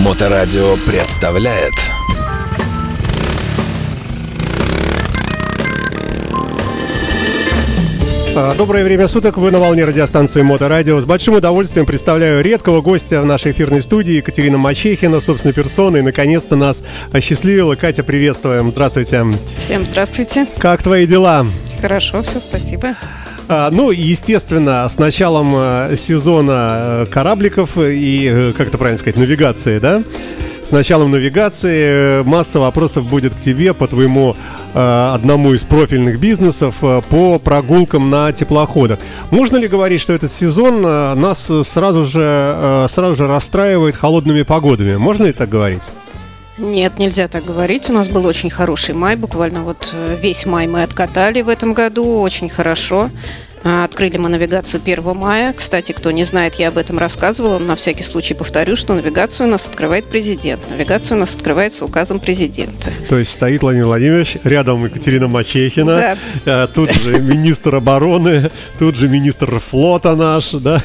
Моторадио представляет А, Доброе время суток, вы на волне радиостанции Моторадио. С большим удовольствием представляю редкого гостя в нашей эфирной студии Екатерина Мачехина, собственной персоной. Наконец-то нас осчастливила. Катя, приветствуем. Здравствуйте. Всем здравствуйте. Как твои дела? Хорошо, все, спасибо. А, Ну, естественно, с началом э, сезона э, корабликов и, э, как это правильно сказать, навигации, да? С началом навигации масса вопросов будет к тебе по твоему э, одному из профильных бизнесов по прогулкам на теплоходах. Можно ли говорить, что этот сезон нас сразу же, э, сразу же расстраивает холодными погодами? Можно ли так говорить? Нет, нельзя так говорить. У нас был очень хороший май. Буквально вот э, весь май мы откатали в этом году. Очень хорошо. А, Открыли мы навигацию 1 мая. Кстати, кто не знает, я об этом рассказывала. На всякий случай повторю, что навигацию у нас открывает президент. Навигация у нас открывается указом президента. То есть стоит Владимир Владимирович, рядом Екатерина Мачехина, э, тут же министр обороны, тут же министр флота наш, да?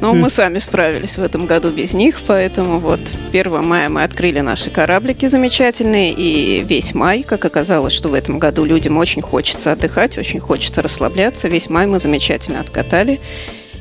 Но мы сами справились в этом году без них, поэтому вот 1 мая мы открыли наши кораблики замечательные, и весь май, как оказалось, что в этом году людям очень хочется отдыхать, очень хочется расслабляться, весь май мы замечательно откатали,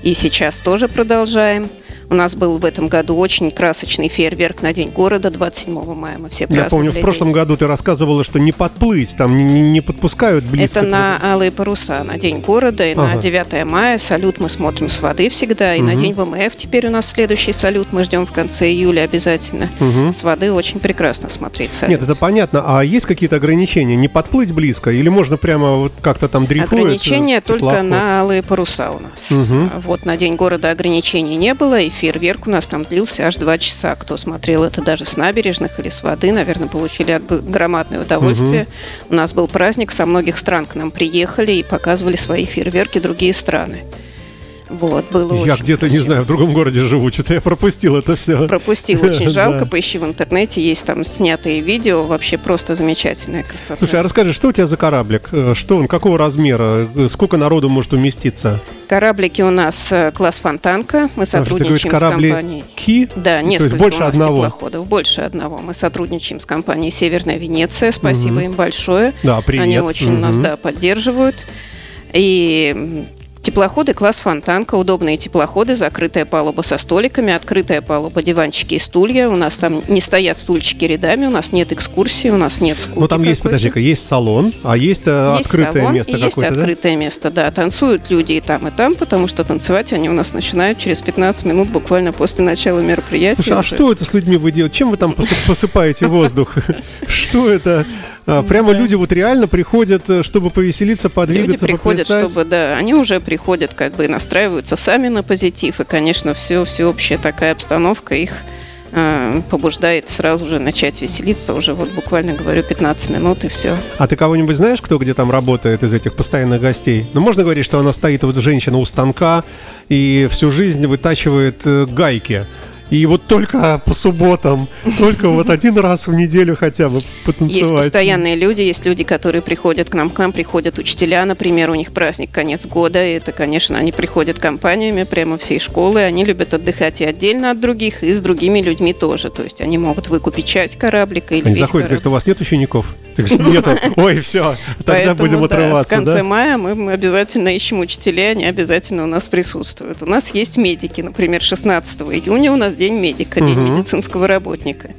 и сейчас тоже продолжаем. У нас был в этом году очень красочный фейерверк на День города 27 мая. Мы все Я помню, в прошлом День году ты рассказывала, что не подплыть, там не, не- подпускают близко. Это на Алые паруса, на День города, и Ага. на 9 мая салют мы смотрим с воды всегда, и на День ВМФ теперь у нас следующий салют мы ждем в конце июля обязательно. Мгм. С воды очень прекрасно смотреть салют. Нет, это понятно. А есть какие-то ограничения? Не подплыть близко? Или можно прямо вот как-то там дрейфует? э, Ограничения только на алые паруса у нас. Мгм. Вот на День города ограничений не было, и фейерверк у нас там длился аж два часа. Кто смотрел это даже с набережных или с воды, наверное, получили громадное удовольствие. У нас был праздник, со многих стран к нам приехали и показывали свои фейерверки другие страны. Вот, было Я очень где-то, не знаю, в другом городе живу, что-то я пропустил это все. Пропустил, очень жалко, Да. поищи в интернете, есть там снятые видео, вообще просто замечательная красота. Слушай, а расскажи, что у тебя за кораблик? Э, Что он, какого размера? Э, Сколько народу может уместиться? Кораблики у нас э, класс Фонтанка, мы ты сотрудничаем с компанией. Ки? Да, То несколько есть больше у нас одного? теплоходов, больше одного. Мы сотрудничаем с компанией Северная Венеция, спасибо им большое. Да, привет. Они очень нас, да, поддерживают. И теплоходы класс Фонтанка, удобные теплоходы, закрытая палуба со столиками, открытая палуба, диванчики и стулья. У нас там не стоят стульчики рядами, у нас нет экскурсии, у нас нет скуки Ну там есть, подожди-ка, есть салон, а есть, э, Есть открытое салон место и есть какое-то, да? открытое место, да. Танцуют люди и там, и там, потому что танцевать они у нас начинают через 15 минут буквально после начала мероприятия. Слушай, а уже. что это с людьми вы делаете? Чем вы там посып- посыпаете воздух? Что это? А, Прямо Да. люди вот реально приходят, э, чтобы повеселиться, Люди подвигаться, приходят, поплясать? чтобы, да, они уже приходят, как бы настраиваются сами на позитив, и, конечно, все, всеобщая такая обстановка их э, побуждает сразу же начать веселиться, уже вот буквально, говорю, 15 минут, и все. А ты кого-нибудь знаешь, кто где там работает из этих постоянных гостей? Ну, можно говорить, что она стоит, вот женщина у станка и всю жизнь вытачивает э, гайки. И вот только по субботам, только вот один раз в неделю хотя бы потанцевать. Есть постоянные люди, есть люди, которые приходят к нам, к нам приходят учителя, например, у них праздник конец года, и это, конечно, они приходят компаниями прямо всей школы, они любят отдыхать и отдельно от других, и с другими людьми тоже, то есть они могут выкупить часть кораблика или Они заходят, кораблик. говорят, у вас нет учеников? Ты говоришь, нету. Ой, все, тогда Поэтому, будем да, отрываться, с конца да? мая мы мы обязательно ищем учителей, они обязательно у нас присутствуют. У нас есть медики, например, 16 июня у нас день медика, день Мгм. медицинского работника.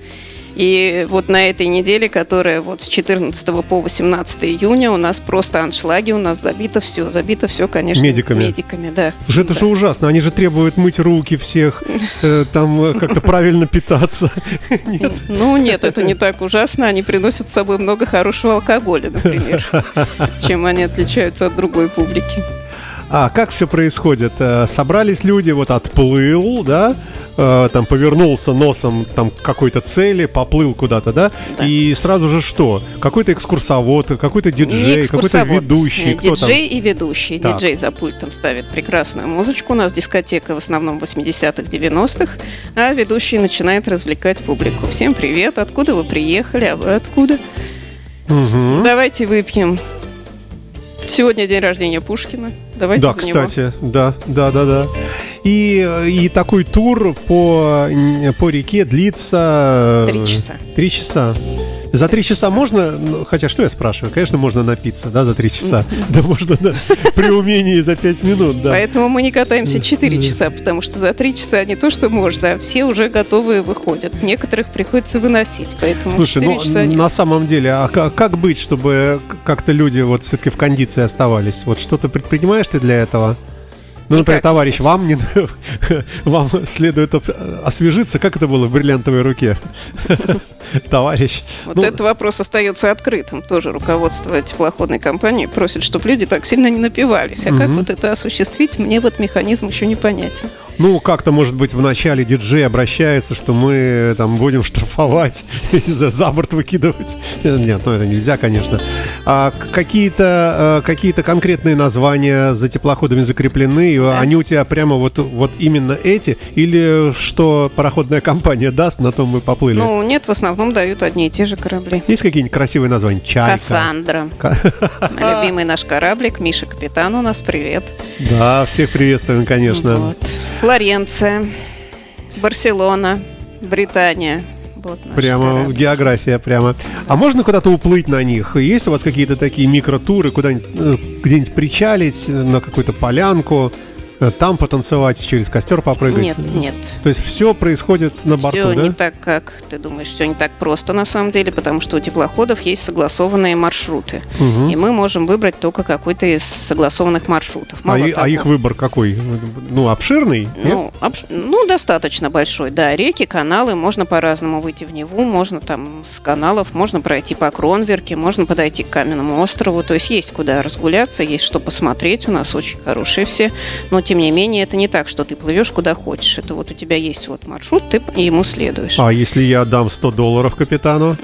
И вот на этой неделе, которая вот с 14 по 18 июня, у нас просто аншлаги, у нас забито все, забито все, конечно, Медиками. медиками, да. Слушай, это Да. же ужасно. Они же требуют мыть руки всех, э, там э, как-то правильно питаться. Нет. Ну нет, это не так ужасно. Они приносят с собой много хорошего алкоголя, например, чем они отличаются от другой публики. А как все происходит? Э, Собрались люди, вот отплыл, да, э, там повернулся носом там к какой-то цели, поплыл куда-то, да, Да. и сразу же что? Какой-то экскурсовод, какой-то диджей, какой-то ведущий, Не, кто там? диджей и ведущий. Так. Диджей за пультом ставит прекрасную музычку. У нас дискотека в основном 80-х, 90-х, а ведущий начинает развлекать публику. Всем привет, откуда вы приехали, а вы откуда? Мгм. Давайте выпьем. Сегодня день рождения Пушкина. Давайте Да, за него. кстати, да, да, да, да. И, и такой тур по, по реке длится... Три часа. Три часа. За три часа можно, ну, хотя что я спрашиваю, конечно, можно напиться, да, за три часа. Да можно да, при умении за пять минут, да. Поэтому мы не катаемся четыре часа, потому что за три часа не то, что можно, а все уже готовые выходят. Некоторых приходится выносить, поэтому Слушай, ну, часа на самом деле, а как быть, чтобы как-то люди вот все-таки в кондиции оставались? Вот что-то предпринимаешь ты для этого? Ну, например, товарищ, вам не вам следует освежиться. Как это было в бриллиантовой руке? товарищ. Вот ну, этот вопрос остается открытым. Тоже руководство теплоходной компании просит, чтобы люди так сильно не напивались. А угу. как вот это осуществить, мне вот механизм еще не понятен. Ну, как-то, может быть, в начале диджей обращается, что мы там будем штрафовать, за, за борт выкидывать. Нет, ну это нельзя, конечно. А какие-то э, какие конкретные названия за теплоходами закреплены? Они у тебя прямо вот, вот именно эти? Или что пароходная компания даст, на том мы поплыли? Ну, нет, в основном дают одни и те же корабли. Есть какие-нибудь красивые названия? Чайка. Кассандра. Любимый наш кораблик. Миша Капитан у нас, привет. Да, всех приветствуем, конечно. Вот. Флоренция, Барселона, Британия. Вот прямо корабль. география прямо. А можно куда-то уплыть на них? Есть у вас какие-то такие микротуры, куда-нибудь э, где-нибудь причалить на какую-то полянку? Э, там потанцевать, через костер попрыгать? Нет, нет. То есть все происходит на борту, все да? не так, как ты думаешь, все не так просто на самом деле, потому что у теплоходов есть согласованные маршруты. Угу. И мы можем выбрать только какой-то из согласованных маршрутов. а, и, а их выбор какой? Ну, обширный? Ну, обш... ну, достаточно большой, да. Реки, каналы, можно по-разному выйти в Неву, можно там с каналов, можно пройти по Кронверке, можно подойти к Каменному острову. То есть есть куда разгуляться, есть что посмотреть. У нас очень хорошие все. Но тем не менее, это не так, что ты плывешь куда хочешь. Это вот у тебя есть вот маршрут, ты ему следуешь. А если я дам 100 долларов капитану?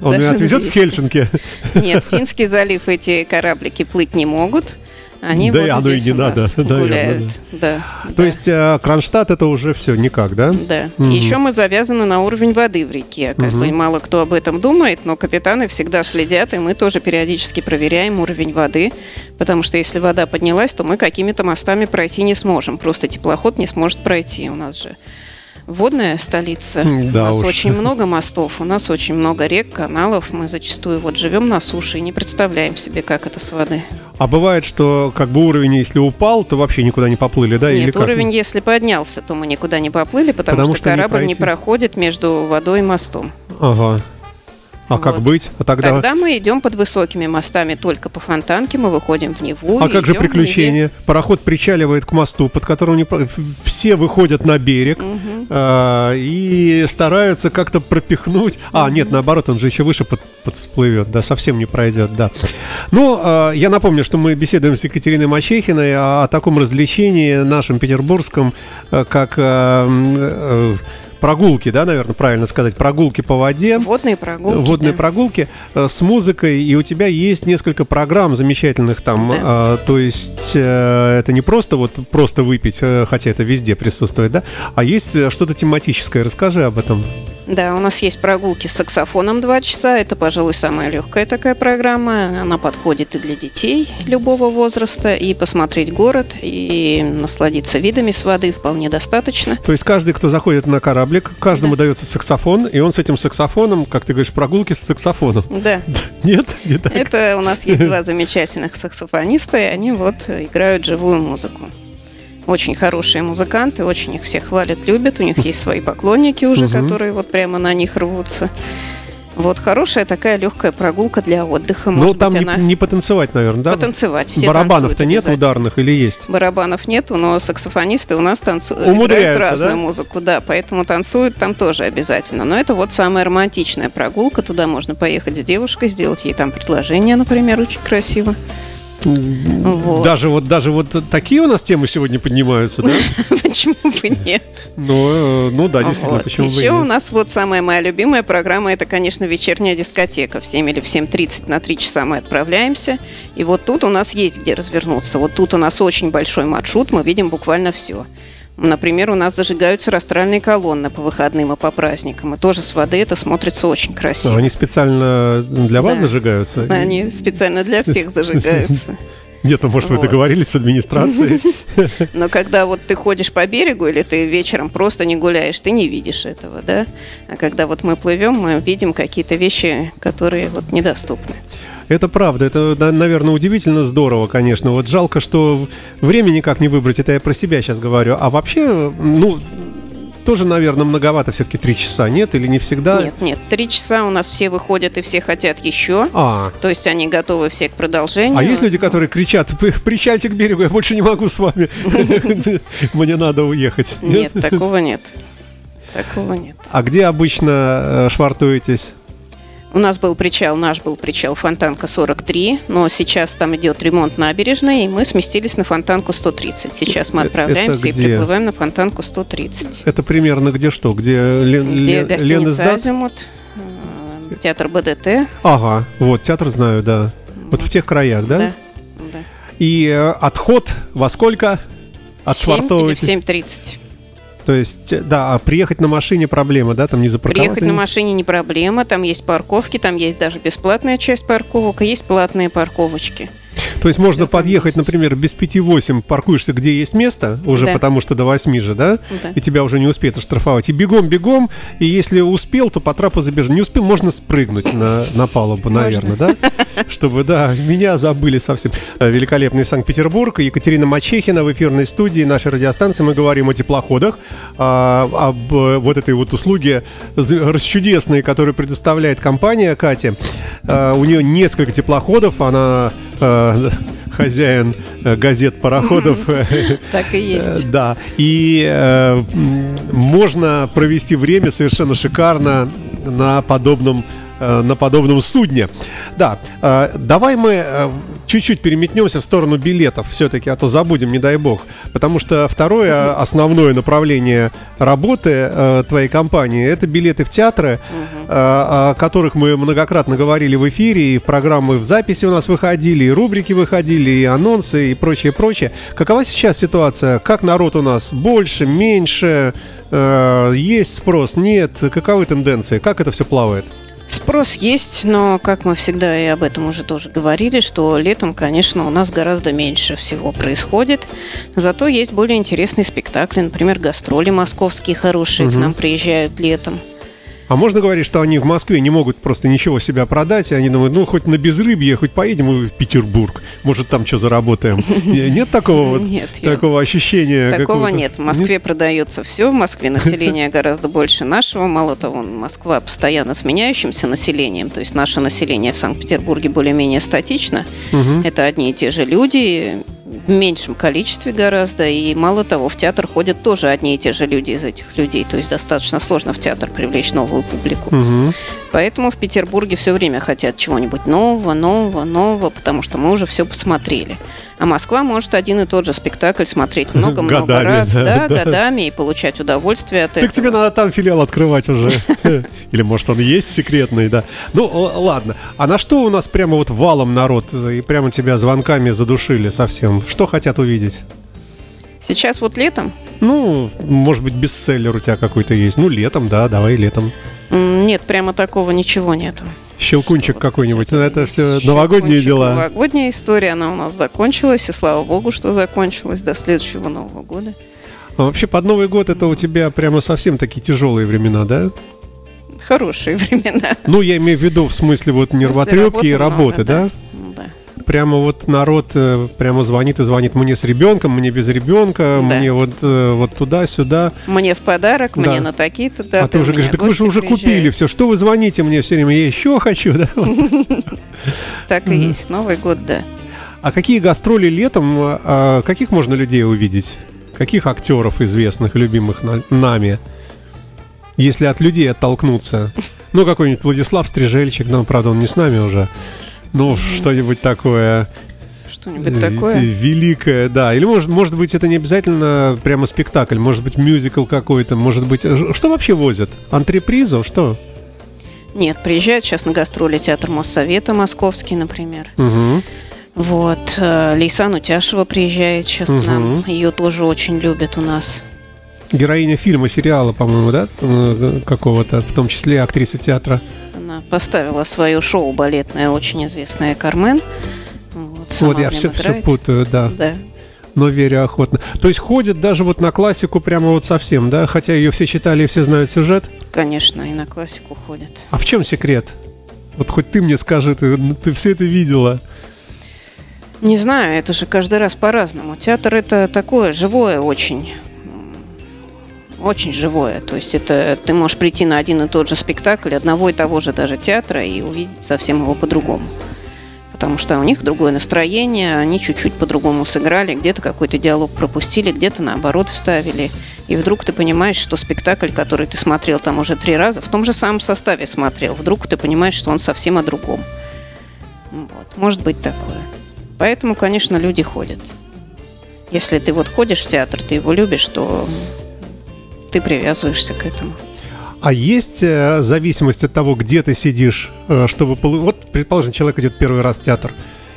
Вот, Он меня отвезет в Хельсинки? Нет, Финский залив эти кораблики плыть не могут. Они да, вот оно и не надо, гуляют. Да, То да. есть э, Кронштадт это уже все никак, да? Да. Угу. Еще мы завязаны на уровень воды в реке. Как угу. бы мало кто об этом думает, но капитаны всегда следят, и мы тоже периодически проверяем уровень воды, потому что если вода поднялась, то мы какими-то мостами пройти не сможем. Просто теплоход не сможет пройти. У нас же водная столица. Да у нас уж. очень много мостов, у нас очень много рек, каналов. Мы зачастую вот живем на суше и не представляем себе, как это с воды. А бывает, что как бы уровень, если упал, то вообще никуда не поплыли, да? Нет, Или уровень, если поднялся, то мы никуда не поплыли, потому, потому что, что корабль не, не проходит между водой и мостом. Ага. А вот. как быть? А тогда... тогда мы идем под высокими мостами только по фонтанке, мы выходим в Неву. А как же приключения? Пароход причаливает к мосту, под которым не... все выходят на берег угу. а, и стараются как-то пропихнуть. А, угу. нет, наоборот, он же еще выше под, подсплывет, да, совсем не пройдет, да. Ну, а, я напомню, что мы беседуем с Екатериной Мачехиной о, о таком развлечении нашем петербургском, э, как а, а, прогулки, да, наверное, правильно сказать, прогулки по воде. Водные прогулки. Водные да. прогулки э, с музыкой, и у тебя есть несколько программ замечательных там. Да. А, то есть э, это не просто вот просто выпить, хотя это везде присутствует, да, а есть что-то тематическое. Расскажи об этом. Да, у нас есть прогулки с саксофоном 2 часа. Это, пожалуй, самая легкая такая программа. Она подходит и для детей любого возраста. И посмотреть город, и насладиться видами с воды вполне достаточно. То есть каждый, кто заходит на кораблик, каждому да. дается саксофон, и он с этим саксофоном, как ты говоришь, прогулки с саксофоном. Да. Нет? Не так? Это у нас есть два замечательных саксофониста, и они вот играют живую музыку очень хорошие музыканты, очень их все хвалят, любят. У них есть свои поклонники уже, которые вот прямо на них рвутся. Вот хорошая такая легкая прогулка для отдыха. Ну, там быть, не, она... не потанцевать, наверное, да? Потанцевать. Все Барабанов-то нет ударных или есть? Барабанов нету, но саксофонисты у нас танцуют, играют разную да? музыку, да, поэтому танцуют там тоже обязательно. Но это вот самая романтичная прогулка. Туда можно поехать с девушкой, сделать ей там предложение, например, очень красиво. Вот. Даже вот даже вот такие у нас темы сегодня поднимаются, да? Почему бы нет? Ну, э, ну да, действительно, почему бы Еще у нас вот самая моя любимая программа, это, конечно, вечерняя дискотека. В 7 или в 7.30 на 3 часа мы отправляемся. И вот тут у нас есть где развернуться. Вот тут у нас очень большой маршрут, мы видим буквально все. Например, у нас зажигаются растральные колонны по выходным и по праздникам. И тоже с воды это смотрится очень красиво. Они специально для вас да. зажигаются? Они специально для всех зажигаются. Нет, ну может вы договорились с администрацией? Но когда вот ты ходишь по берегу или ты вечером просто не гуляешь, ты не видишь этого, да? А когда вот мы плывем, мы видим какие-то вещи, которые вот недоступны. Это правда, это, наверное, удивительно здорово, конечно. Вот жалко, что время никак не выбрать, это я про себя сейчас говорю. А вообще, ну, тоже, наверное, многовато все-таки три часа, нет? Или не всегда? Нет, нет, три часа у нас все выходят и все хотят еще. А, То есть они готовы все к продолжению. а есть люди, которые кричат, «П- причальте к берегу, я больше не могу с вами, мне надо уехать. Нет, такого нет. Такого нет. А где обычно э, швартуетесь? У нас был причал, наш был причал Фонтанка 43, но сейчас там идет ремонт набережной, и мы сместились на Фонтанку 130. Сейчас мы Э, отправляемся и приплываем на Фонтанку 130. Это примерно где что? Где Лен, Где Лен- гостиница? «Азимут», э, театр БДТ. Ага, вот, театр знаю, да. Вот в тех краях, да? Да. да. И э, отход во сколько? Семь или в Отшвартовываетесь? 7.30. То есть, э, да, а приехать на машине проблема, да, там не запарковаться? Приехать на машине не проблема, там есть парковки, там есть даже бесплатная часть парковок, есть платные парковочки. То есть можно подъехать, например, без 5-8, паркуешься, где есть место, уже Да. потому что до 8 же, да? Да. И тебя уже не успеют оштрафовать. И бегом-бегом, и если успел, то по трапу забежать. Не успел, можно спрыгнуть на, на палубу, наверное, да? Чтобы, да, меня забыли совсем. Э, Великолепный Санкт-Петербург, Екатерина Мачехина в эфирной студии нашей радиостанции. Мы говорим о теплоходах, а, об э, вот этой вот услуге расчудесной, которую предоставляет компания Катя. А, У нее несколько теплоходов, она э, хозяин э, газет пароходов. Так и Э, есть. Да, и э, можно провести время совершенно шикарно на подобном э, на подобном судне. Да, э, давай мы э, чуть-чуть переметнемся в сторону билетов все-таки, а то забудем, не дай бог. Потому что второе основное направление работы э, твоей компании это билеты в театры, э, о которых мы многократно говорили в эфире, и программы в записи у нас выходили, и рубрики выходили, и анонсы, и прочее, прочее. Какова сейчас ситуация? Как народ у нас? Больше, меньше? Э, Есть спрос? Нет? Каковы тенденции? Как это все плавает? Спрос есть, но, как мы всегда и об этом уже тоже говорили, что летом, конечно, у нас гораздо меньше всего происходит. Зато есть более интересные спектакли, например, гастроли московские хорошие к нам приезжают летом. А можно говорить, что они в Москве не могут просто ничего себя продать, и они думают, ну, хоть на безрыбье, хоть поедем в Петербург, может, там что заработаем. Не- Нет такого вот, Нет, такого ощущения? Такого нет. В Москве продается все. В Москве население гораздо больше нашего. Мало того, Москва постоянно с меняющимся населением. То есть наше население в Санкт-Петербурге более-менее статично. Мгм. Это одни и те же люди в меньшем количестве гораздо. И мало того, в театр ходят тоже одни и те же люди из этих людей. То есть достаточно сложно в театр привлечь новую публику. Мгм. Поэтому в Петербурге все время хотят чего-нибудь нового, нового, нового, потому что мы уже все посмотрели. А Москва может один и тот же спектакль смотреть много-много раз, да, да, да. годами и получать удовольствие от Так этого. тебе надо там филиал открывать уже. Или может он есть секретный, да. Ну, ладно. А на что у нас прямо вот валом народ и прямо тебя звонками задушили совсем? Что хотят увидеть? Сейчас вот летом Ну, может быть, бестселлер у тебя какой-то есть. Ну, летом, да, давай летом. Нет, прямо такого ничего нету. Щелкунчик какой-нибудь. Ну, это все новогодние дела. Новогодняя история, она у нас закончилась, и слава богу, что закончилась до следующего Нового года. А вообще под Новый год это у тебя прямо совсем такие тяжелые времена, да? Хорошие времена. Ну, я имею в виду в смысле вот В смысле, нервотрепки и работы работы, много, да? Да. Прямо вот народ э, прямо звонит и звонит мне с ребенком, мне без ребенка, Да. мне вот, э, вот туда-сюда. Мне в подарок, Да. мне на такие-то даты. а ты уже говоришь, так вы же уже купили приезжают». все, что вы звоните мне все время, я еще хочу, да? Так и есть. Новый год, да. А какие гастроли летом, а, каких можно людей увидеть? Каких актеров известных, любимых на- нами? Если от людей оттолкнуться. Ну, какой-нибудь Владислав Стрижельчик, ну, правда, он не с нами уже. Ну, что-нибудь такое. Что-нибудь такое. Великое, да. Или может, может быть, это не обязательно прямо спектакль, может быть, мюзикл какой-то, может быть. Что вообще возят? Антрепризу? Что? Нет, приезжает сейчас на гастроли театр Моссовета московский, например. Угу. Вот. э, Лейсан Утяшева приезжает сейчас к нам. Ее тоже очень любят у нас. Героиня фильма, сериала, по-моему, да? Э, Какого-то, в том числе актриса театра. Поставила свое шоу балетное, очень известное «Кармен». Вот. Вот, я все, все путаю, да. Да. Но верю охотно. То есть ходит даже вот на классику прямо вот совсем, да? Хотя ее все читали и все знают сюжет. Конечно, и на классику ходят. А в чем секрет? Вот хоть ты мне скажи, ты, ну, ты все это видела. Не знаю, это же каждый раз по-разному. Театр это такое живое очень. Очень живое. То есть это ты можешь прийти на один и тот же спектакль одного и того же даже театра и увидеть совсем его по-другому. Потому что у них другое настроение, они чуть-чуть по-другому сыграли, где-то какой-то диалог пропустили, где-то наоборот вставили. И вдруг ты понимаешь, что спектакль, который ты смотрел там уже три раза, в том же самом составе смотрел, вдруг ты понимаешь, что он совсем о другом. Вот. Может быть такое. Поэтому, конечно, люди ходят. Если ты вот ходишь в театр, ты его любишь, то ты привязываешься к этому. А есть э, зависимость от того, где ты сидишь, э, чтобы... Вот, предположим, человек идет первый раз в театр,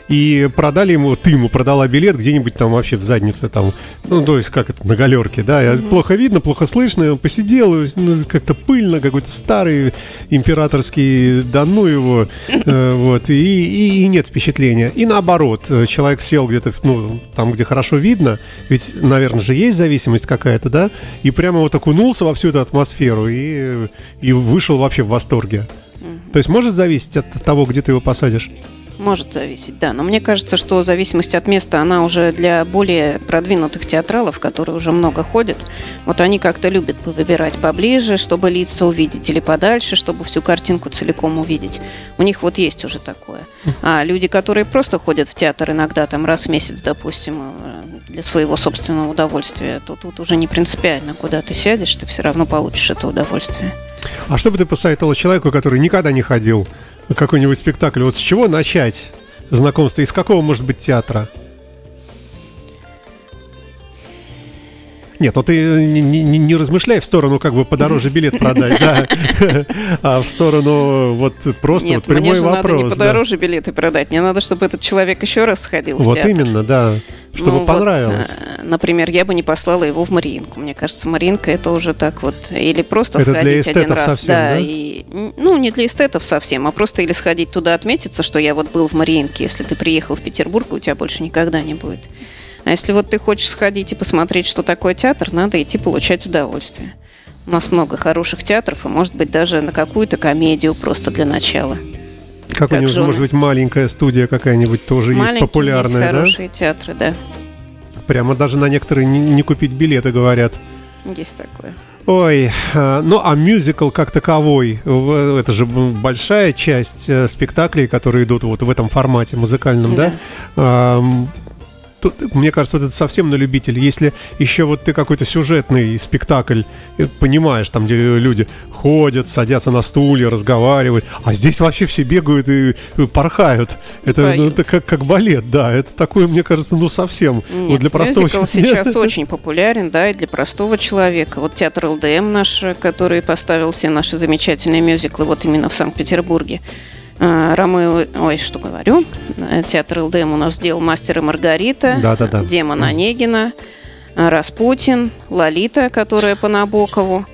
и продали ему, ты ему продала билет где-нибудь там вообще в заднице, там, ну, то есть, как это, на галерке, да, и плохо видно, плохо слышно, и он посидел, ну, как-то пыльно, какой-то старый императорский, да ну его, э, вот, и, и- и нет впечатления. И наоборот, э, человек сел где-то, ну, там, где хорошо видно, ведь, наверное, же есть зависимость какая-то, да, и прямо вот окунулся во всю эту атмосферу и, и вышел вообще в восторге. То есть может зависеть от того, где ты его посадишь? Может зависеть, да. Но мне кажется, что зависимость от места, она уже для более продвинутых театралов, которые уже много ходят, вот они как-то любят выбирать поближе, чтобы лица увидеть, или подальше, чтобы всю картинку целиком увидеть. У них вот есть уже такое. А люди, которые просто ходят в театр иногда, там раз в месяц, допустим, э, для своего собственного удовольствия, то тут уже не принципиально, куда ты сядешь, ты все равно получишь это удовольствие. А что бы ты посоветовал человеку, который никогда не ходил какой-нибудь спектакль? Вот с чего начать знакомство? Из какого, может быть, театра? Нет, ну ты не, не- не- не размышляй в сторону, как бы подороже билет продать, да, а в сторону вот просто Нет, вот мне прямой же надо не вопрос. да. подороже билеты продать, мне надо, чтобы этот человек еще раз сходил в Вот театр. именно, да, чтобы Ну, вот, понравилось. э, например, я бы не послала его в Мариинку. Мне кажется, Мариинка это уже так вот. Или просто Это для сходить один эстетов раз. совсем, да, да? И, ну, не для эстетов совсем, а просто или сходить туда отметиться, что я вот был в Мариинке. Если ты приехал в Петербург, у тебя больше никогда не будет. А если вот ты хочешь сходить и посмотреть, что такое театр, надо идти получать удовольствие. У нас много хороших театров, и, может быть, даже на какую-то комедию просто для начала. Какой-нибудь, же он- может быть, маленькая студия какая-нибудь тоже есть Маленькие популярная, есть да? хорошие театры, да. Прямо даже на некоторые не, не купить билеты, говорят. Есть такое. Ой, а, ну а мюзикл как таковой, это же большая часть э, спектаклей, которые идут вот в этом формате музыкальном, да? Ам, Тут, мне кажется, вот это совсем на любителя. Если еще вот ты какой-то сюжетный спектакль э, понимаешь, там, где люди ходят, садятся на стулья, разговаривают, а здесь вообще все бегают и э, порхают. Это, ну, поют. это как, как балет, да. Это такое, мне кажется, ну совсем. Нет, вот для простого мюзикл сейчас очень популярен, да, и для простого человека. Вот театр ЛДМ наш, который поставил все наши замечательные мюзиклы вот именно в Санкт-Петербурге. А, Ромео, ой, что говорю, э, театр ЛДМ у нас сделал «Мастер и Маргарита», Да-да-да. «Демон Онегина», а, «Распутин», «Лолита», которая по Набокову.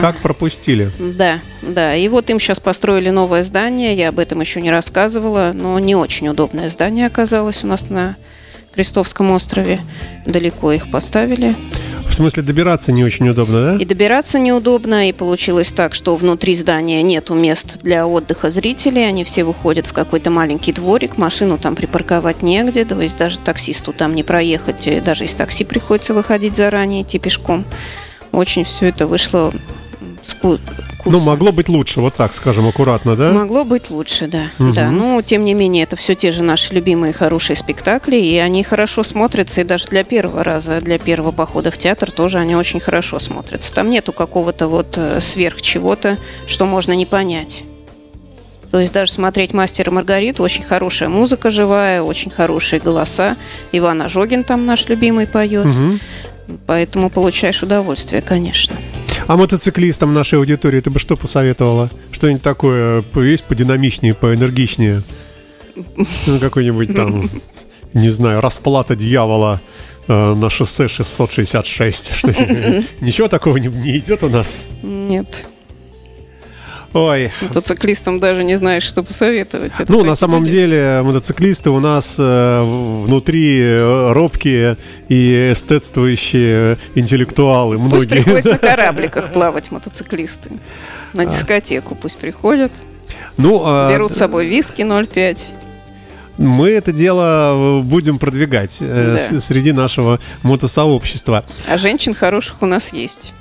Как пропустили? Да, да. И вот им сейчас построили новое здание. Я об этом еще не рассказывала, но не очень удобное здание оказалось у нас на Крестовском острове. Далеко их поставили. В смысле, добираться не очень удобно, да? И добираться неудобно, и получилось так, что внутри здания нету мест для отдыха зрителей, они все выходят в какой-то маленький дворик, машину там припарковать негде, то есть даже таксисту там не проехать, даже из такси приходится выходить заранее, идти пешком. Очень все это вышло ску- Ну, могло быть лучше, вот так скажем, аккуратно, да? Могло быть лучше, да. Мгм. Да, но тем не менее, это все те же наши любимые хорошие спектакли, и они хорошо смотрятся, и даже для первого раза, для первого похода в театр тоже они очень хорошо смотрятся. Там нету какого-то вот э, сверх чего-то, что можно не понять. То есть даже смотреть «Мастер и Маргариту» очень хорошая музыка живая, очень хорошие голоса. Иван Ожогин там наш любимый поет. Мгм. Поэтому получаешь удовольствие, конечно. А мотоциклистам нашей аудитории ты бы что посоветовала? Что-нибудь такое есть подинамичнее, поэнергичнее? Ну, какой-нибудь там, не знаю, расплата дьявола э, на шоссе 666. Что-нибудь. Ничего такого не, не идет у нас. Нет. Ой. Мотоциклистам даже не знаешь, что посоветовать. Это ну, на самом люди. деле, мотоциклисты у нас э, внутри э, робкие и эстетствующие интеллектуалы. Пусть многие. приходят на корабликах плавать мотоциклисты. На а. дискотеку пусть приходят. Ну, а... Берут с собой виски 0,5 мы это дело будем продвигать э, да. среди нашего мотосообщества. А женщин хороших у нас есть.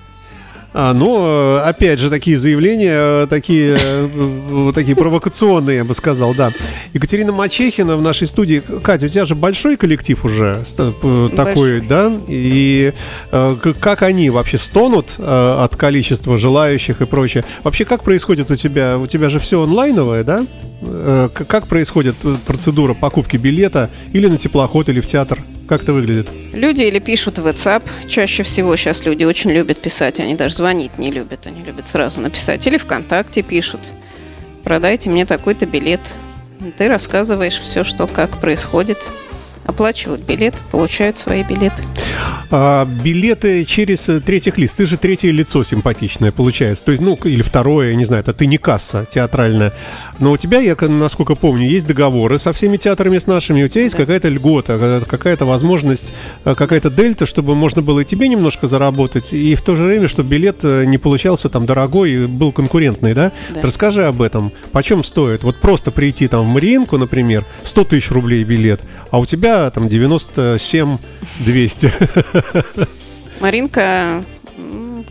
А, ну, опять же, такие заявления, э, такие, э, такие провокационные, я бы сказал, да. Екатерина Мачехина в нашей студии. Катя, у тебя же большой коллектив уже э, такой, большой. да? И как они вообще стонут от количества желающих и прочее? Вообще, как происходит у тебя? У тебя же все онлайновое, да? Как происходит процедура покупки билета или на теплоход, или в театр? Как это выглядит? Люди или пишут в WhatsApp. Чаще всего сейчас люди очень любят писать. Они даже звонить не любят. Они любят сразу написать. Или ВКонтакте пишут. Продайте мне такой-то билет. Ты рассказываешь все, что как происходит оплачивают билет, получают свои билеты. А, билеты через э, третьих лиц. Ты же третье лицо симпатичное получается. То есть, ну, или второе, не знаю, это ты не касса театральная. Но у тебя, я насколько помню, есть договоры со всеми театрами с нашими, у тебя есть да. какая-то льгота, какая-то возможность, э, какая-то дельта, чтобы можно было и тебе немножко заработать, и в то же время, чтобы билет э, не получался там дорогой и был конкурентный, да? да. Расскажи об этом. Почем стоит? Вот просто прийти там в Мариинку, например, 100 тысяч рублей билет, а у тебя там 97 200. Маринка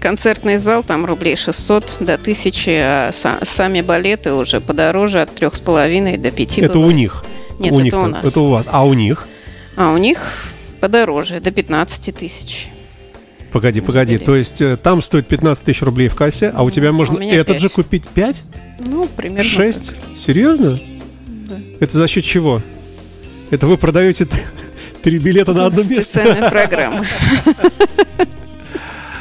концертный зал там рублей 600 до 1000, а сами балеты уже подороже от трех с половиной до 5 Это бывает. у них? Нет, у это них у нас. Это у вас. А у них? А у них подороже, до 15 тысяч. Погоди, погоди. То есть э, там стоит 15 тысяч рублей в кассе, а у тебя можно этот 5. же купить 5? Ну, примерно 6? Так. Серьезно? Да. Это за счет чего? Это вы продаете три билета на одно место? Специальная программа.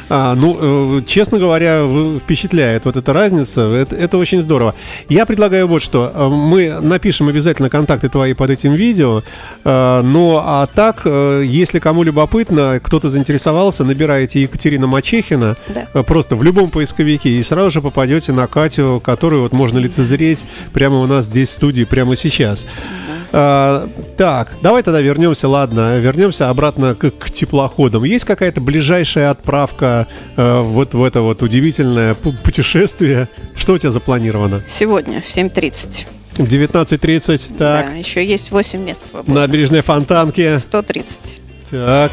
А, ну, э, честно говоря, впечатляет вот эта разница. Это, это очень здорово. Я предлагаю вот что. Э, мы напишем обязательно контакты твои под этим видео. Э, ну, а так, если кому любопытно, кто-то заинтересовался, набираете Екатерина Мачехина да. просто в любом поисковике и сразу же попадете на Катю, которую вот можно лицезреть прямо у нас здесь в студии прямо сейчас. А, так, давай тогда вернемся, ладно, вернемся обратно к, к теплоходам. Есть какая-то ближайшая отправка э, вот в это вот удивительное путешествие? Что у тебя запланировано? Сегодня в 7.30. В 19.30, так. Да, еще есть 8 мест свободных. Набережной Фонтанки. 130. Так.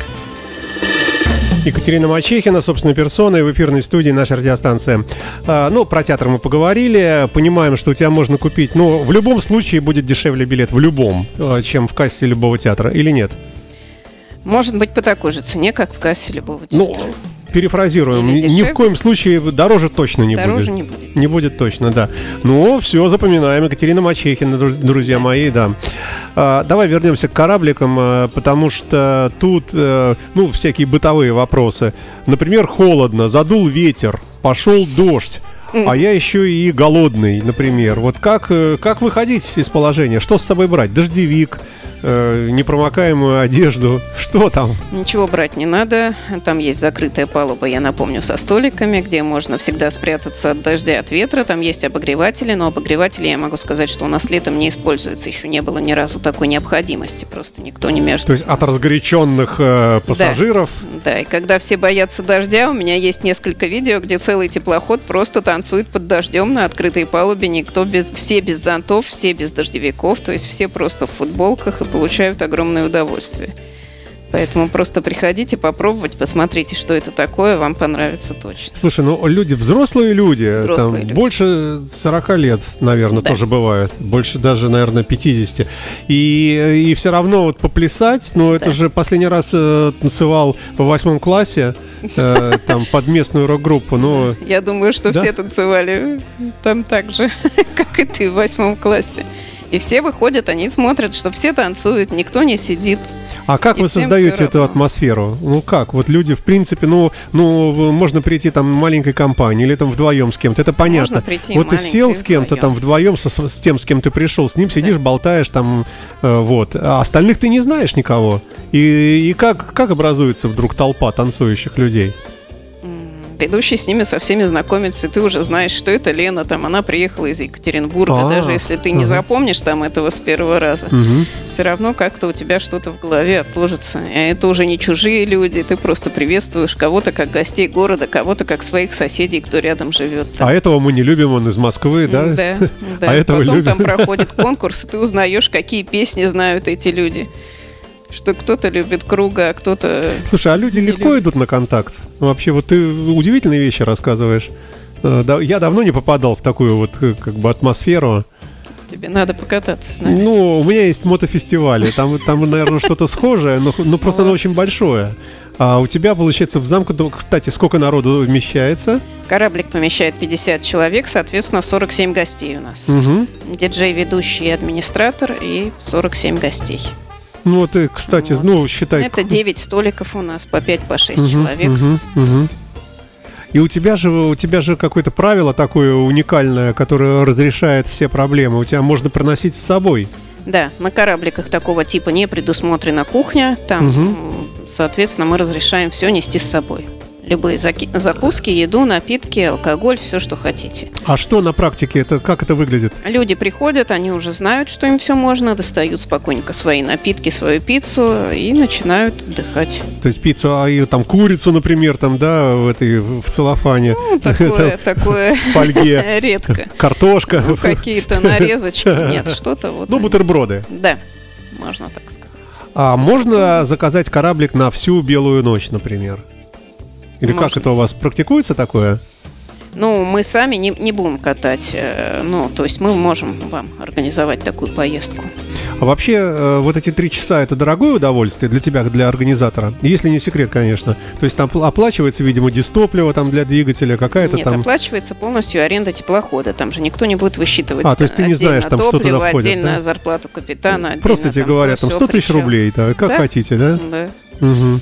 Екатерина Мачехина, собственной персоной, в эфирной студии нашей радиостанции. А, ну, про театр мы поговорили. Понимаем, что у тебя можно купить, но в любом случае будет дешевле билет, в любом, а, чем в кассе любого театра, или нет? Может быть, по такой же цене, как в кассе любого ну, театра. Ну, перефразируем, ни, ни в коем случае дороже точно не дороже будет. не будет. Не будет точно, да. Ну, все, запоминаем. Екатерина Мачехина, друзья мои, да. А, давай вернемся к корабликам, а, потому что тут, а, ну, всякие бытовые вопросы. Например, холодно, задул ветер, пошел дождь. А я еще и голодный, например. Вот как, э, как выходить из положения? Что с собой брать? Дождевик, э, непромокаемую одежду. Что там? Ничего брать не надо. Там есть закрытая палуба, я напомню, со столиками, где можно всегда спрятаться от дождя, от ветра. Там есть обогреватели, но обогреватели, я могу сказать, что у нас летом не используется. Еще не было ни разу такой необходимости. Просто никто не мерзнет. То есть от разгоряченных э, пассажиров? Да. да, и когда все боятся дождя, у меня есть несколько видео, где целый теплоход просто танцует под дождем на открытой палубе. Никто без... Все без зонтов, все без дождевиков. То есть все просто в футболках и получают огромное удовольствие. Поэтому просто приходите, попробовать, посмотрите, что это такое, вам понравится точно. Слушай, ну люди, взрослые люди, взрослые там, люди. больше 40 лет, наверное, да. тоже бывает. Больше даже, наверное, 50. И, и все равно вот поплясать, ну да. это же последний раз э, танцевал в восьмом классе, э, там, под местную рок-группу. Но... Я думаю, что да? все танцевали там так же, как и ты в восьмом классе. И все выходят, они смотрят, что все танцуют, никто не сидит. А как вы создаете эту атмосферу? Ну как? Вот люди, в принципе, ну, ну, можно прийти там маленькой компанией или там вдвоем с кем-то, это понятно. Можно прийти вот ты сел с кем-то там вдвоем со, с тем, с кем ты пришел, с ним сидишь, да. болтаешь там, э, вот. А остальных ты не знаешь никого. И, и как, как образуется вдруг толпа танцующих людей? Ведущий с ними со всеми знакомится, и ты уже знаешь, что это Лена, там, она приехала из Екатеринбурга, А, даже если ты не запомнишь там этого с первого раза, Мгм. все равно как-то у тебя что-то в голове отложится. И это уже не чужие люди, ты просто приветствуешь кого-то как гостей города, кого-то как своих соседей, кто рядом живет. там. А этого мы не любим, он из Москвы, да? Да, да. А этого Потом любим. там проходит конкурс, и ты узнаешь, какие песни знают эти люди. Что кто-то любит круга, а кто-то... Слушай, а люди Не легко любят. идут на контакт? Вообще, вот ты удивительные вещи рассказываешь. Э, Я давно не попадал в такую вот э, как бы атмосферу. Тебе надо покататься с нами. Ну, у меня есть мотофестивали, там, там наверное, что-то схожее, но, но просто оно очень большое. А у тебя, получается, в замку, ну, кстати, сколько народу вмещается? Кораблик помещает 50 человек, соответственно, 47 гостей у нас. Мгм. Диджей, ведущий и администратор и 47 гостей. Ну, вот, и, кстати, Вот. ну, считай... Это 9 столиков у нас, по 5-6 по Мгм, человек. мгм, мгм. И у тебя же у тебя же какое-то правило такое уникальное, которое разрешает все проблемы. У тебя можно проносить с собой. Да, на корабликах такого типа не предусмотрена кухня. Там, м, соответственно, мы разрешаем все нести с собой. Любые закуски, еду, напитки, алкоголь, все, что хотите. А что на практике это как это выглядит? Люди приходят, они уже знают, что им все можно, достают спокойненько свои напитки, свою пиццу и начинают отдыхать. То есть пиццу, а и там курицу, например, там, да, в этой в целлофане, Ну, такое, такое в фольге, редко. картошка, Ну, какие-то нарезочки, нет, что-то вот. ну бутерброды. Да, можно так сказать. А можно заказать кораблик на всю белую ночь, например? Или как Можно. это у вас практикуется такое? Ну, мы сами не, не будем катать. э, Ну, то есть мы можем вам организовать такую поездку. А вообще, э, вот эти три часа это дорогое удовольствие для тебя, для организатора? Если не секрет, конечно. То есть там пл- оплачивается, видимо, дистопливо там для двигателя, какая-то Нет, там. оплачивается полностью аренда теплохода. Там же никто не будет высчитывать. А, то есть ты не знаешь, там, что туда топливо, входит, отдельно да? зарплату капитана. Просто отдельно тебе там говорят, там всё, 100 тысяч рублей, да, как Да. хотите, да? Да. Мгм.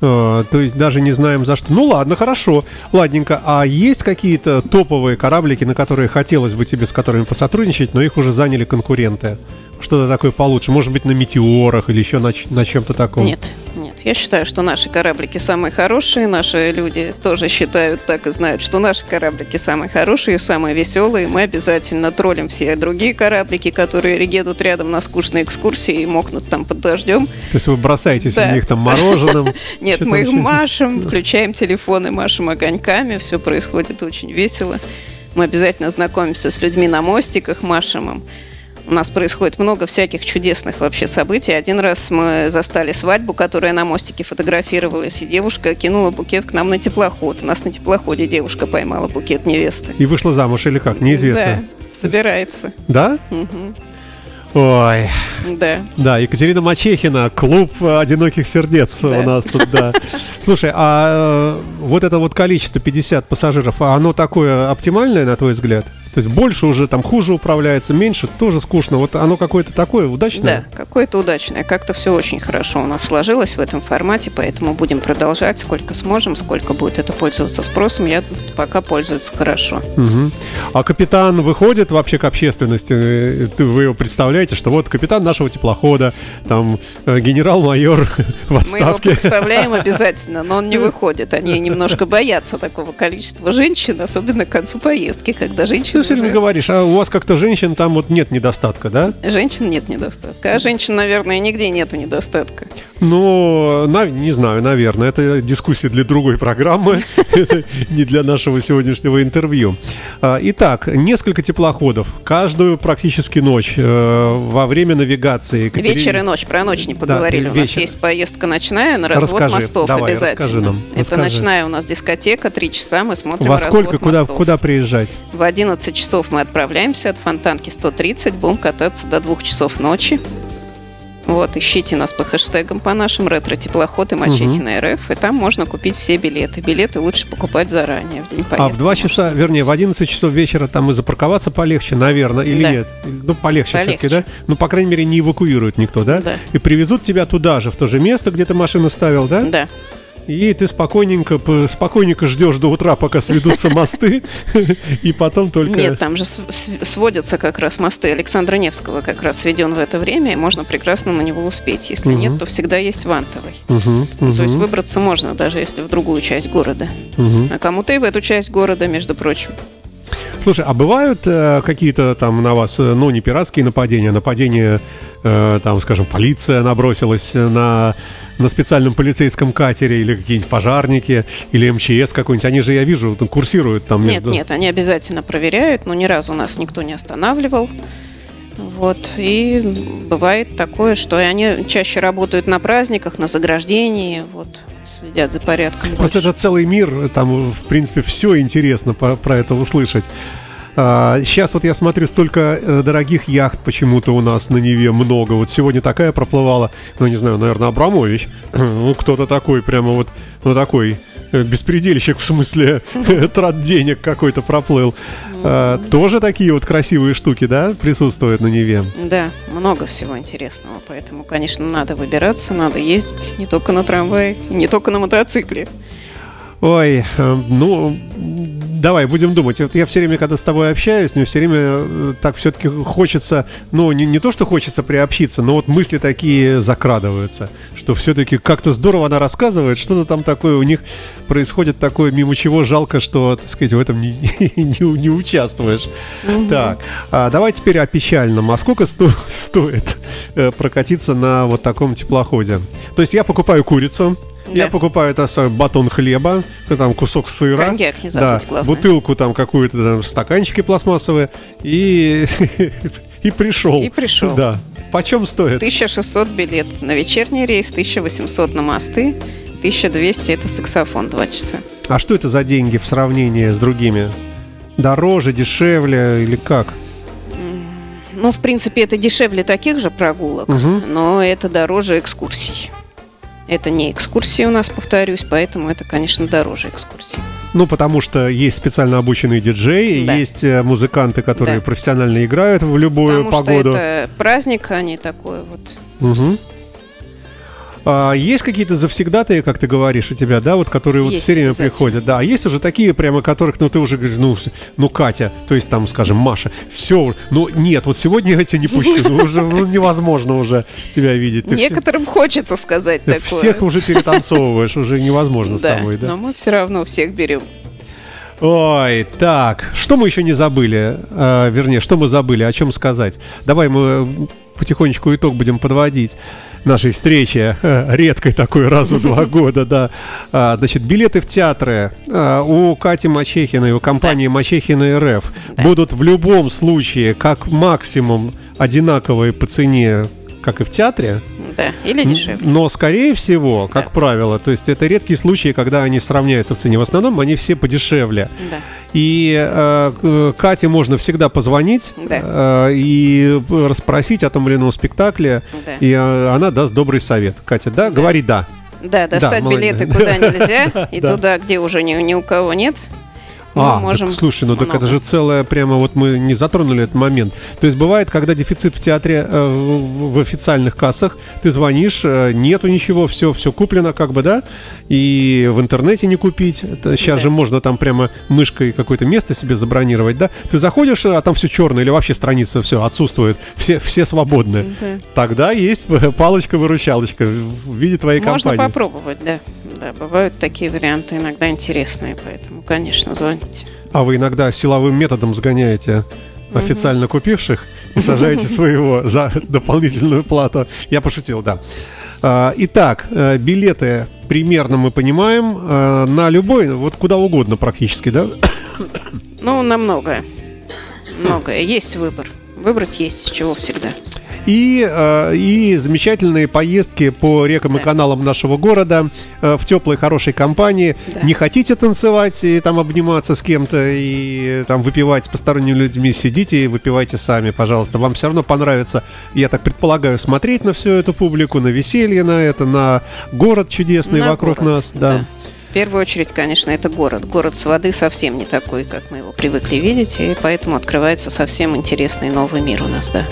А, то есть даже не знаем за что. Ну ладно, хорошо. Ладненько. А есть какие-то топовые кораблики, на которые хотелось бы тебе с которыми посотрудничать, но их уже заняли конкуренты? Что-то такое получше. Может быть, на метеорах или еще на, на чем-то таком. Нет. Я считаю, что наши кораблики самые хорошие. Наши люди тоже считают так и знают, что наши кораблики самые хорошие, самые веселые. Мы обязательно троллим все другие кораблики, которые едут рядом на скучные экскурсии и мокнут там под дождем. То есть вы бросаетесь Да. в них там мороженым. Нет, мы их машем, включаем телефоны, машем огоньками, все происходит очень весело. Мы обязательно знакомимся с людьми на мостиках, машем им. У нас происходит много всяких чудесных вообще событий. Один раз мы застали свадьбу, которая на мостике фотографировалась, и девушка кинула букет к нам на теплоход. У нас на теплоходе девушка поймала букет невесты. И вышла замуж или как? Неизвестно. Да, собирается. Да? Мгм. Ой. Да. Да, Екатерина Мачехина, клуб одиноких сердец Да. у нас тут, да. Слушай, а э, вот это вот количество 50 пассажиров, а оно такое оптимальное, на твой взгляд? То есть больше уже там хуже управляется, меньше тоже скучно. Вот оно какое-то такое Да, удачное? какое-то удачное. Как-то все очень хорошо у нас сложилось в этом формате, поэтому будем продолжать сколько сможем, сколько будет это пользоваться спросом. Я пока пользуюсь хорошо. Мгм. А капитан выходит вообще к общественности? Э, вы его представляете, что вот капитан нашего теплохода, там э, генерал-майор в Мы его отставке. представляем обязательно, но он не выходит. Они немножко боятся такого количества женщин, особенно к концу поездки, когда женщины все время говоришь, а у вас как-то женщин там вот нет недостатка, да? Женщин нет недостатка. А женщин, наверное, нигде нету недостатка. Ну, на- не знаю, наверное. Это дискуссия для другой программы, не для нашего сегодняшнего интервью. А, Итак, несколько теплоходов. Каждую практически ночь э, во время навигации. Вечер и ночь. Про ночь не поговорили. у нас есть поездка ночная на развод мостов обязательно. Это ночная у нас дискотека, три часа мы смотрим Во развод сколько, куда, мостов. куда приезжать? В 11 часов мы отправляемся от Фонтанки 130, будем кататься до 2 часов ночи. Вот, ищите нас по хэштегам по нашим ретро-теплоход и Мачехина РФ, и там можно купить все билеты. Билеты лучше покупать заранее, в день поездки. А в 2 часа, вернее, в 11 часов вечера там и запарковаться полегче, наверное, или Да. нет? Ну, полегче, Полегче. все-таки, да? Ну, по крайней мере, не эвакуируют никто, да? Да. И привезут тебя туда же, в то же место, где ты машину ставил, да? Да. И ты спокойненько, спокойненько ждешь до утра, пока сведутся мосты, и потом только... Нет, там же сводятся как раз мосты Александра Невского, как раз сведен в это время, и можно прекрасно на него успеть. Если нет, то всегда есть вантовый. Мгм, То есть выбраться можно, даже если в другую часть города. А кому-то и в эту часть города, между прочим. Слушай, а бывают э, какие-то там на вас, э, ну, не пиратские нападения, а нападения, э, там, скажем, полиция набросилась на, на специальном полицейском катере или какие-нибудь пожарники, или МЧС какой-нибудь? Они же, я вижу, курсируют там Нет, между... нет, они обязательно проверяют, но ни разу нас никто не останавливал. Вот. И бывает такое, что и они чаще работают на праздниках, на заграждении, вот, следят за порядком. Просто больше. это целый мир, там, в принципе, все интересно по- про это услышать. сейчас вот я смотрю, столько э, дорогих яхт почему-то у нас на Неве много. Вот сегодня такая проплывала, ну, не знаю, наверное, Абрамович. Ну, кто-то такой, прямо вот, ну, такой беспредельщик, в смысле, трат денег какой-то проплыл. А, тоже такие вот красивые штуки, да, присутствуют на Неве? Да, много всего интересного, поэтому, конечно, надо выбираться, надо ездить не только на трамвае, не только на мотоцикле. Ой, э, ну, давай, будем думать. Вот я все время, когда с тобой общаюсь, мне все время э, так все-таки хочется, ну, не, не то, что хочется приобщиться, но вот мысли такие закрадываются, что все-таки как-то здорово она рассказывает, что-то там такое у них происходит такое, мимо чего жалко, что, так сказать, в этом не, не, не участвуешь. Так, а давай теперь о печальном. А сколько сто- стоит э, прокатиться на вот таком теплоходе? То есть я покупаю курицу, я Да. покупаю это самое, батон хлеба, там кусок сыра, Коньяк не да, забудь, главное. бутылку там какую-то там, стаканчики пластмассовые и и пришел. И пришел. Да. Почем стоит? 1600 билет на вечерний рейс, 1800 на мосты, 1200 это саксофон 2 часа. А что это за деньги в сравнении с другими? Дороже, дешевле или как? Ну, в принципе, это дешевле таких же прогулок, Мгм. но это дороже экскурсий. Это не экскурсии у нас, повторюсь, поэтому это, конечно, дороже экскурсий. Ну, потому что есть специально обученные диджеи, Да. есть э, музыканты, которые Да. профессионально играют в любую Потому погоду. что это праздник, а не такое вот. Мгм. А есть какие-то завсегдатые, как ты говоришь, у тебя, да, вот которые вот Есть, все время приходят, да, а есть уже такие, прямо которых, ну, ты уже говоришь, ну, ну, Катя, то есть там, скажем, Маша, все, ну, нет, вот сегодня я тебя не пущу, ну, уже ну, невозможно уже тебя видеть. Ты все- Некоторым хочется сказать такое. всех уже перетанцовываешь, уже невозможно с тобой, да? но мы все равно всех берем. Ой, так, что мы еще не забыли? А, вернее, что мы забыли, о чем сказать? Давай мы э, потихонечку итог будем подводить нашей встречи, э, редкой такой, раз в два года, да. А, Значит, билеты в театры а, у Кати Мачехиной, у компании Мачехина РФ Да. будут в любом случае как максимум одинаковые по цене, как и в театре. Да, или дешевле. Но, скорее всего, как Да. правило, то есть это редкие случаи, когда они сравняются в цене. В основном они все подешевле. Да. И э, Кате можно всегда позвонить Да. э, и расспросить о том или ином спектакле, Да. и э, она даст добрый совет. Катя, да? Говори да. Да, достать молодец. билеты куда нельзя, и Да. туда, где уже ни, ни у кого нет. Мы а, можем так, слушай, ну так это много. же целое прямо вот мы не затронули этот момент. То есть бывает, когда дефицит в театре э, в официальных кассах, ты звонишь, э, нету ничего, все, все куплено, как бы, да, и в интернете не купить. Это сейчас Да. же можно там прямо мышкой какое-то место себе забронировать, да. Ты заходишь, а там все черное или вообще страница все отсутствует, все, все свободны. Да. Тогда есть палочка-выручалочка в виде твоей Можно компании. попробовать, да. Да, бывают такие варианты иногда интересные, поэтому, конечно, звоните. А вы иногда силовым методом сгоняете официально купивших и сажаете своего за дополнительную плату. Я пошутил, да. А, Итак, э, билеты примерно мы понимаем э, на любой, вот куда угодно практически, да? Ну, на многое. Многое. Есть выбор. Выбрать есть чего всегда. И, э, и замечательные поездки по рекам и Да. каналам нашего города э, в теплой, хорошей компании. Да. Не хотите танцевать и там обниматься с кем-то и там выпивать с посторонними людьми, сидите и выпивайте сами, пожалуйста. Вам все равно понравится, я так предполагаю, смотреть на всю эту публику, на веселье на это, на город чудесный На вокруг город, нас. Да. В первую очередь, конечно, это город. Город с воды совсем не такой, как мы его привыкли видеть, и поэтому открывается совсем интересный новый мир у нас, да.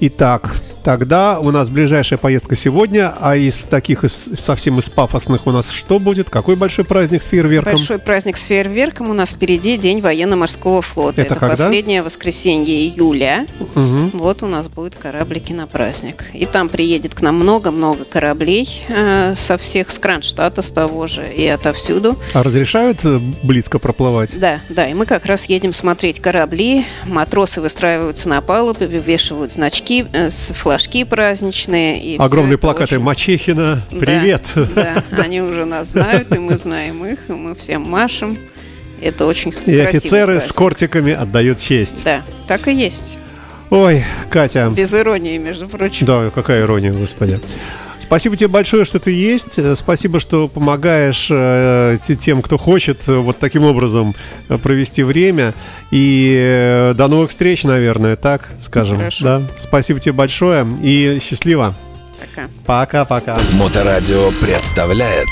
Итак, Тогда у нас ближайшая поездка сегодня, а из таких из, совсем из пафосных у нас что будет? Какой большой праздник с фейерверком? Большой праздник с фейерверком у нас впереди День военно-морского флота. Это, Это когда? последнее воскресенье июля. Мгм. Вот у нас будут кораблики на праздник. И там приедет к нам много-много кораблей э, со всех, с Кронштадта, с того же и отовсюду. А разрешают э, близко проплывать? Да, да, и мы как раз едем смотреть корабли. Матросы выстраиваются на палубе, вывешивают значки, э, с- флажки праздничные. И Огромные плакаты очень- «Мачехина, Да, привет!» Да, они уже нас знают, и мы знаем их, и мы всем машем. Это очень И офицеры с праздник. кортиками отдают честь. Да, так и есть. Ой, Катя, Без иронии, между прочим. да, какая ирония, господи. Спасибо тебе большое, что ты есть. Э, Спасибо, что помогаешь э, те- тем, кто хочет э, вот таким образом провести время. И э, до новых встреч, наверное, так скажем. Хорошо. Да. Спасибо тебе большое и счастливо. Пока. Пока-пока. Моторадио представляет